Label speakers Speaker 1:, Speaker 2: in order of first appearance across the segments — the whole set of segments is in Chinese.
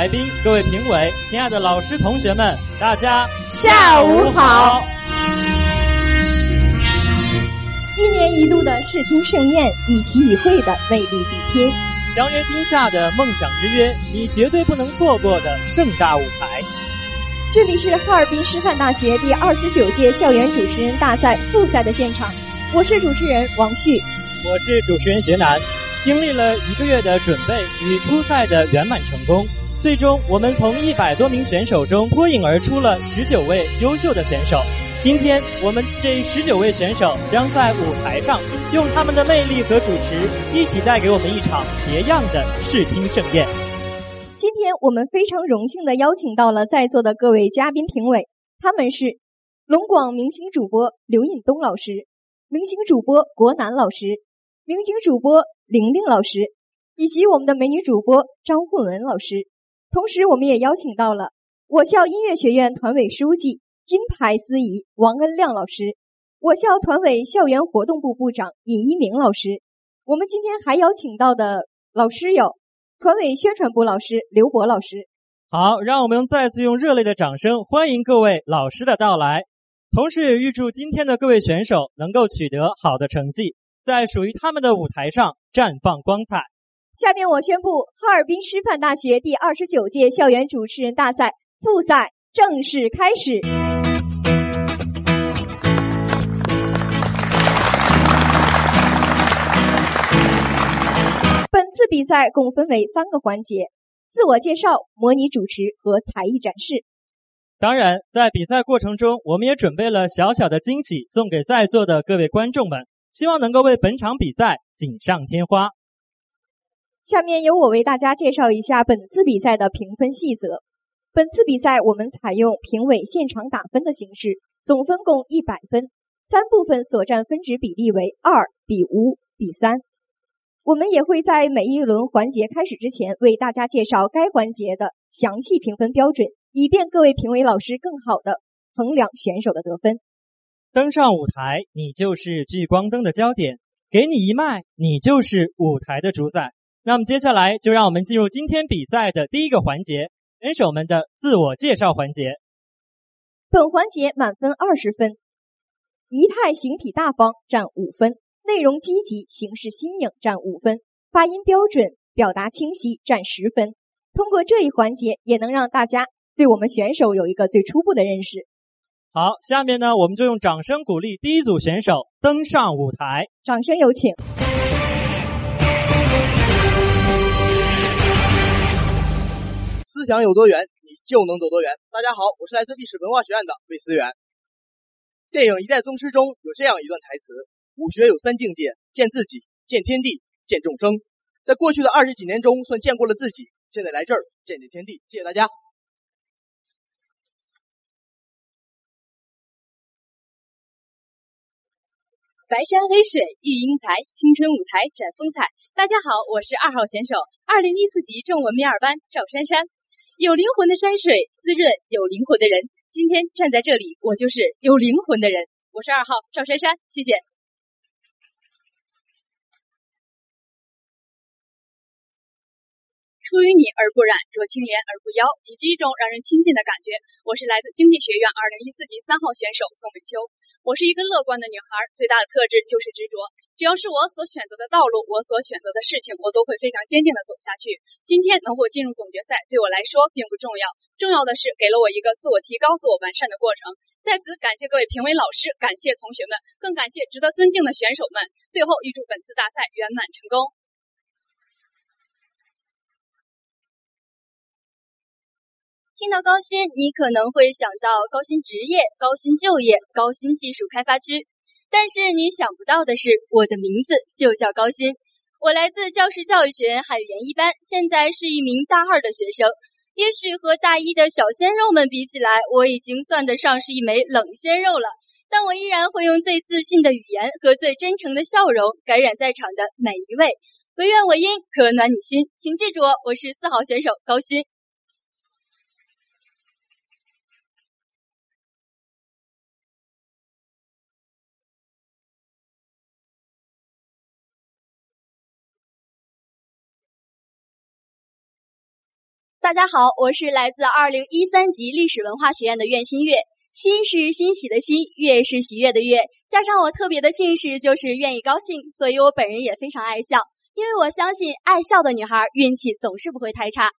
Speaker 1: 来宾、各位评委、亲爱的老师、同学们，大家
Speaker 2: 下午好。一年一度的视听盛宴，一期一会的魅力比拼，
Speaker 1: 相约今夏的梦想之约，你绝对不能错过的盛大舞台。
Speaker 2: 这里是哈尔滨师范大学第二十九届校园主持人大赛复赛的现场，我是主持人王旭，
Speaker 1: 我是主持人学楠。经历了一个月的准备与初赛的圆满成功，最终我们从一百多名选手中脱颖而出了十九位优秀的选手。今天我们这十九位选手将在舞台上用他们的魅力和主持，一起带给我们一场别样的视听盛宴。
Speaker 2: 今天我们非常荣幸的邀请到了在座的各位嘉宾评委，他们是龙广明星主播刘引东老师、明星主播国南老师、明星主播玲玲老师，以及我们的美女主播张慧文老师。同时，我们也邀请到了我校音乐学院团委书记。金牌司仪王恩亮老师，我校团委校园活动部部长尹一鸣老师。我们今天还邀请到的老师有团委宣传部老师刘博老师。
Speaker 1: 好，让我们再次用热烈的掌声欢迎各位老师的到来，同时也预祝今天的各位选手能够取得好的成绩，在属于他们的舞台上绽放光彩。
Speaker 2: 下面我宣布，哈尔滨师范大学第二十九届校园主持人大赛复赛正式开始。本次比赛共分为三个环节：自我介绍、模拟主持和才艺展示。
Speaker 1: 当然，在比赛过程中，我们也准备了小小的惊喜送给在座的各位观众们，希望能够为本场比赛锦上添花。
Speaker 2: 下面由我为大家介绍一下本次比赛的评分细则。本次比赛我们采用评委现场打分的形式，总分共一百分，三部分所占分值比例为二比五比三。我们也会在每一轮环节开始之前为大家介绍该环节的详细评分标准，以便各位评委老师更好的衡量选手的得分。
Speaker 1: 登上舞台，你就是聚光灯的焦点；给你一麦，你就是舞台的主宰。那么接下来就让我们进入今天比赛的第一个环节——选手们的自我介绍环节。
Speaker 2: 本环节满分二十分，仪态形体大方占五分。内容积极，形式新颖，占五分；发音标准，表达清晰，占十分。通过这一环节，也能让大家对我们选手有一个最初步的认识。
Speaker 1: 好，下面呢，我们就用掌声鼓励第一组选手登上舞台。
Speaker 2: 掌声有请。
Speaker 3: 思想有多远，你就能走多远。大家好，我是来自历史文化学院的魏思远。电影《一代宗师》中有这样一段台词。武学有三境界：见自己、见天地、见众生。在过去的二十几年中，算见过了自己，现在来这儿见见天地。谢谢大家。
Speaker 4: 白山黑水育英才，青春舞台展风采。大家好，我是二号选手，二零一四级中文面二班赵珊珊。有灵魂的山水滋润有灵魂的人，今天站在这里，我就是有灵魂的人。我是二号赵珊珊，谢谢。出淤泥而不染，濯清涟而不妖，以及一种让人亲近的感觉。我是来自经济学院二零一四级三号选手宋美秋。我是一个乐观的女孩，最大的特质就是执着。只要是我所选择的道路，我所选择的事情，我都会非常坚定的走下去。今天能否进入总决赛，对我来说并不重要，重要的是给了我一个自我提高、自我完善的过程。在此感谢各位评委老师，感谢同学们，更感谢值得尊敬的选手们。最后预祝本次大赛圆满成功。
Speaker 5: 听到高新，你可能会想到高新职业、高新就业、高新技术开发区，但是你想不到的是，我的名字就叫高新。我来自教师教育学院汉语言一班，现在是一名大二的学生。也许和大一的小鲜肉们比起来，我已经算得上是一枚冷鲜肉了。但我依然会用最自信的语言和最真诚的笑容，感染在场的每一位。唯愿我音可暖你心，请记住，我是四号选手高新。大家好，我是来自二零一三级历史文化学院的苑新月。欣是欣喜的欣，悦是喜悦的悦，加上我特别的姓氏就是愿意高兴，所以我本人也非常爱笑。因为我相信爱笑的女孩运气总是不会太差。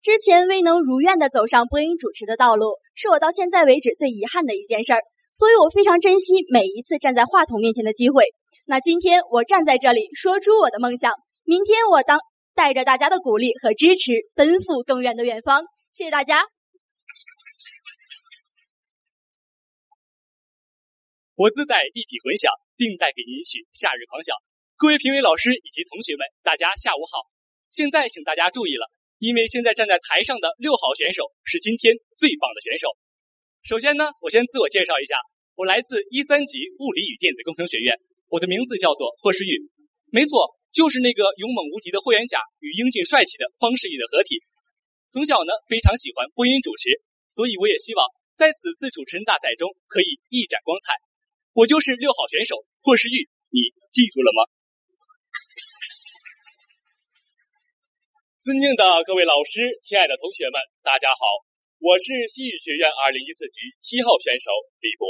Speaker 5: 之前未能如愿的走上播音主持的道路，是我到现在为止最遗憾的一件事儿，所以我非常珍惜每一次站在话筒面前的机会。那今天我站在这里说出我的梦想，明天我当带着大家的鼓励和支持，奔赴更远的远方。谢谢大家。
Speaker 6: 我自带立体混响，并带给您一曲《夏日狂想》。各位评委老师以及同学们，大家下午好。现在请大家注意了，因为现在站在台上的六号选手是今天最棒的选手。首先呢，我先自我介绍一下，我来自一三级物理与电子工程学院，我的名字叫做霍世玉。没错，就是那个勇猛无敌的霍元甲与英俊帅气的方世玉的合体。从小呢，非常喜欢播音主持，所以我也希望在此次主持人大赛中可以一展光彩。我就是六号选手霍世玉，你记住了吗？尊敬的各位老师，亲爱的同学们，大家好！我是西语学院二零一四级七号选手李博，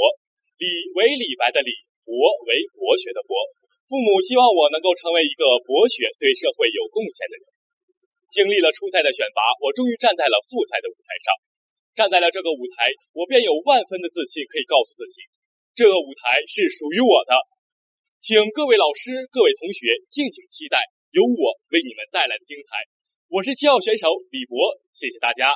Speaker 6: 李为李白的李，博为博学的博。父母希望我能够成为一个博学、对社会有贡献的人。经历了初赛的选拔，我终于站在了复赛的舞台上。站在了这个舞台，我便有万分的自信，可以告诉自己。这个舞台是属于我的，请各位老师、各位同学敬请期待由我为你们带来的精彩。我是七号选手李博，谢谢大家。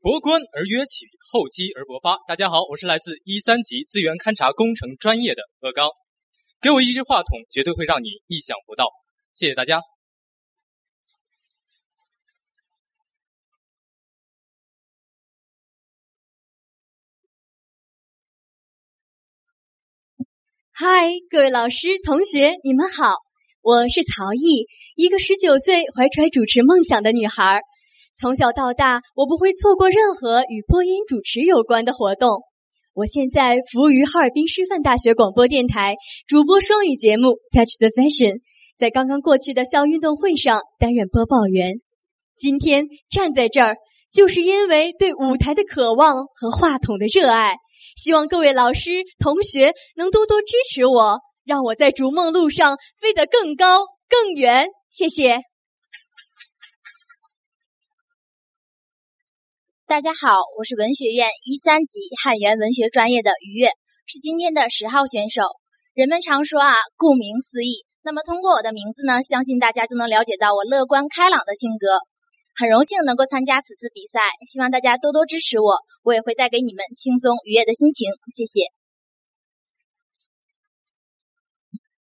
Speaker 1: 博观而约起，厚积而薄发。大家好，我是来自一三级资源勘察工程专业的何刚。给我一支话筒，绝对会让你意想不到。谢谢大家。
Speaker 5: 嗨，各位老师、同学，你们好！我是曹毅，一个十九岁怀揣主持梦想的女孩。从小到大，我不会错过任何与播音主持有关的活动。我现在服务于哈尔滨师范大学广播电台，主播双语节目《Catch the Fashion》，在刚刚过去的校运动会上担任播报员。今天站在这儿，就是因为对舞台的渴望和话筒的热爱。希望各位老师、同学能多多支持我，让我在逐梦路上飞得更高更远。谢谢。
Speaker 7: 大家好，我是文学院一三级汉语言文学专业的于悦，是今天的十号选手。人们常说啊，顾名思义，那么通过我的名字呢，相信大家就能了解到我乐观开朗的性格。很荣幸能够参加此次比赛，希望大家多多支持我，我也会带给你们轻松愉悦的心情。谢谢。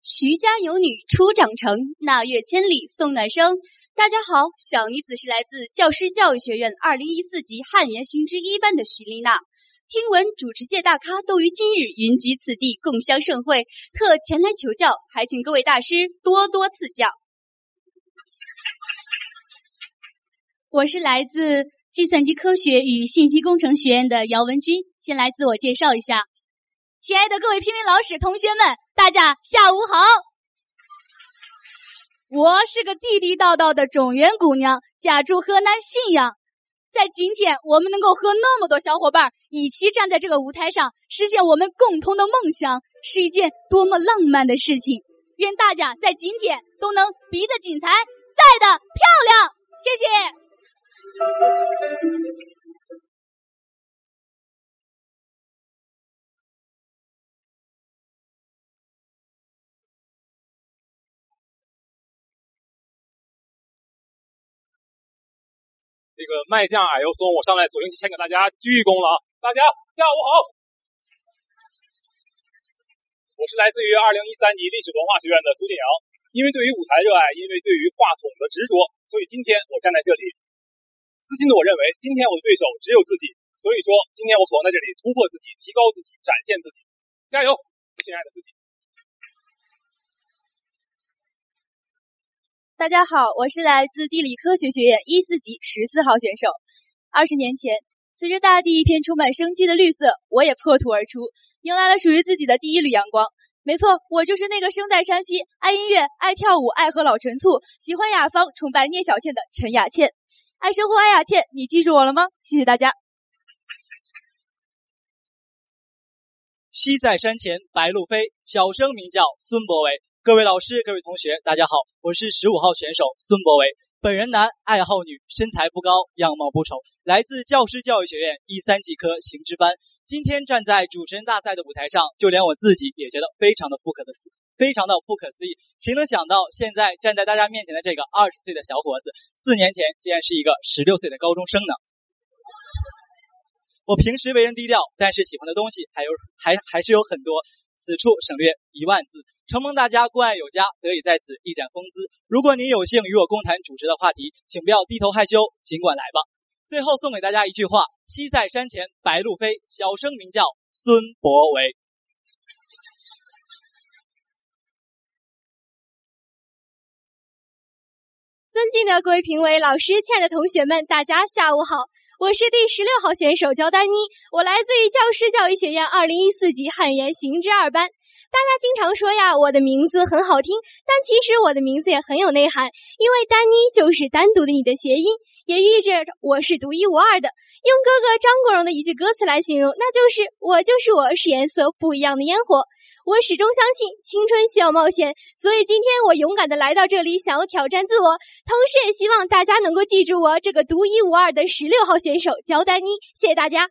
Speaker 5: 徐家有女初长成，那月千里送暖声。大家好，小女子是来自教师教育学院二零一四级汉语言新知一班的徐丽娜。听闻主持界大咖都于今日云集此地共襄盛会，特前来求教，还请各位大师多多赐教。我是来自计算机科学与信息工程学院的姚文军，先来自我介绍一下。亲爱的各位评委老师、同学们，大家下午好。我是个地地道道的中原姑娘，家住河南信阳。在今天，我们能够和那么多小伙伴一起站在这个舞台上，实现我们共同的梦想，是一件多么浪漫的事情。愿大家在今天都能比得精彩，赛得漂亮。谢谢。
Speaker 8: 这个麦将矮又松，我上来索性先给大家鞠一躬了啊！大家下午好，我是来自于二零一三级历史文化学院的苏建阳。因为对于舞台热爱，因为对于话筒的执着，所以今天我站在这里。自信的我认为，今天我的对手只有自己，所以说今天我渴望在这里突破自己，提高自己，展现自己，加油，亲爱的自己！
Speaker 9: 大家好，我是来自地理科学学院一四级十四号选手。二十年前，随着大地一片充满生机的绿色，我也破土而出，迎来了属于自己的第一缕阳光。没错，我就是那个生在山西、爱音乐、爱跳舞、爱喝老陈醋、喜欢雅芳、崇拜聂小倩的陈雅倩。爱生活，爱雅倩，你记住我了吗？谢谢大家。
Speaker 10: 西在山前白鹭飞，小生名叫孙博伟。各位老师，各位同学，大家好，我是十五号选手孙博伟。本人男，爱好女，身材不高，样貌不丑，来自教师教育学院一三级科行知班。今天站在主持人大赛的舞台上，就连我自己也觉得非常的不可思非常的不可思议。谁能想到，现在站在大家面前的这个二十岁的小伙子，四年前竟然是一个十六岁的高中生呢？我平时为人低调，但是喜欢的东西还有还还是有很多。此处省略一万字。承蒙大家关爱有加，得以在此一展风姿。如果您有幸与我共谈主持的话题，请不要低头害羞，尽管来吧。最后送给大家一句话：西在山前白鹭飞，小生名叫孙博伟。
Speaker 4: 尊敬的各位评委、老师、亲爱的同学们，大家下午好！我是第十六号选手焦丹妮，我来自于教师教育学院二零一四级汉语言行知二班。大家经常说呀，我的名字很好听，但其实我的名字也很有内涵，因为丹妮就是单独的你的谐音，也寓意着我是独一无二的。用哥哥张国荣的一句歌词来形容，那就是我就是我是颜色不一样的烟火。我始终相信青春需要冒险，所以今天我勇敢的来到这里，想要挑战自我，同时也希望大家能够记住我这个独一无二的十六号选手焦丹妮。谢谢大家。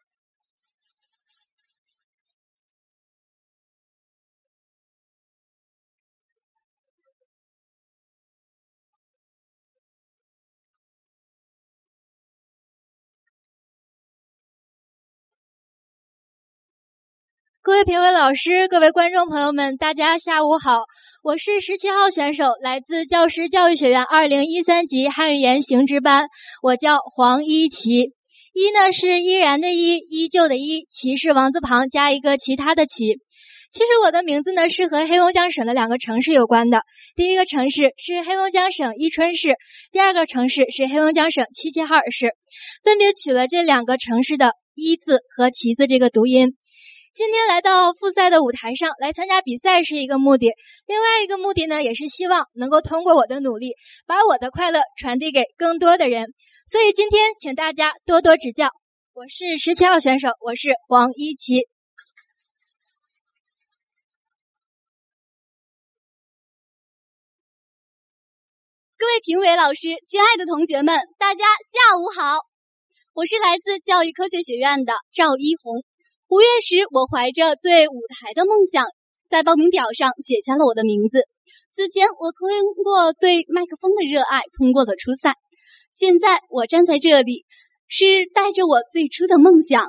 Speaker 4: 各位评委老师，各位观众朋友们，大家下午好！我是十七号选手，来自教师教育学院二零一三级汉语言行知班，我叫黄一琪。一呢是依然的依，依旧的依，琪是王字旁加一个其他的琪。其实我的名字呢是和黑龙江省的两个城市有关的。第一个城市是黑龙江省伊春市，第二个城市是黑龙江省齐齐哈尔市，分别取了这两个城市的“一”字和“齐”字这个读音。今天来到复赛的舞台上来参加比赛是一个目的，另外一个目的呢，也是希望能够通过我的努力，把我的快乐传递给更多的人。所以今天请大家多多指教。我是十七号选手，我是黄一琪。各位评委老师，亲爱的同学们，大家下午好。我是来自教育科学学院的赵一红。五月时，我怀着对舞台的梦想，在报名表上写下了我的名字。此前，我通过对麦克风的热爱，通过了初赛。现在，我站在这里，是带着我最初的梦想。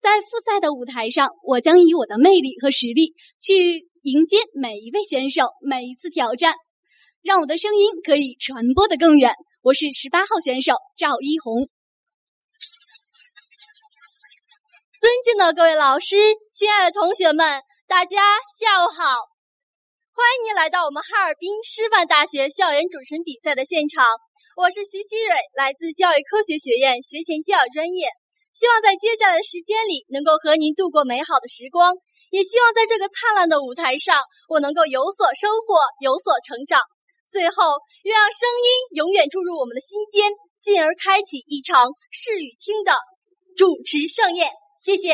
Speaker 4: 在复赛的舞台上，我将以我的魅力和实力去迎接每一位选手，每一次挑战，让我的声音可以传播的更远。我是十八号选手赵一红。尊敬的各位老师，亲爱的同学们，大家下午好！欢迎您来到我们哈尔滨师范大学校园主持人比赛的现场。我是徐希蕊，来自教育科学学院学前教育专业。希望在接下来的时间里，能够和您度过美好的时光。也希望在这个灿烂的舞台上，我能够有所收获，有所成长。最后，愿让声音永远注入我们的心间，进而开启一场视与听的主持盛宴。谢谢。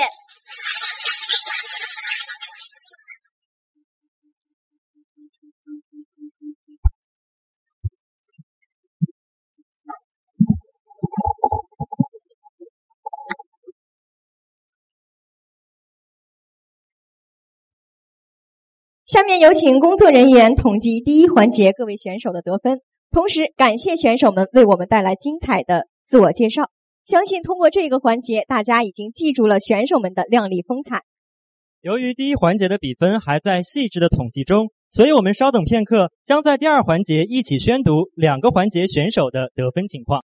Speaker 2: 下面有请工作人员统计第一环节各位选手的得分，同时感谢选手们为我们带来精彩的自我介绍。相信通过这个环节，大家已经记住了选手们的靓丽风采。
Speaker 10: 由于第一环节的比分还在细致的统计中，所以我们稍等片刻，将在第二环节一起宣读两个环节选手的得分情况。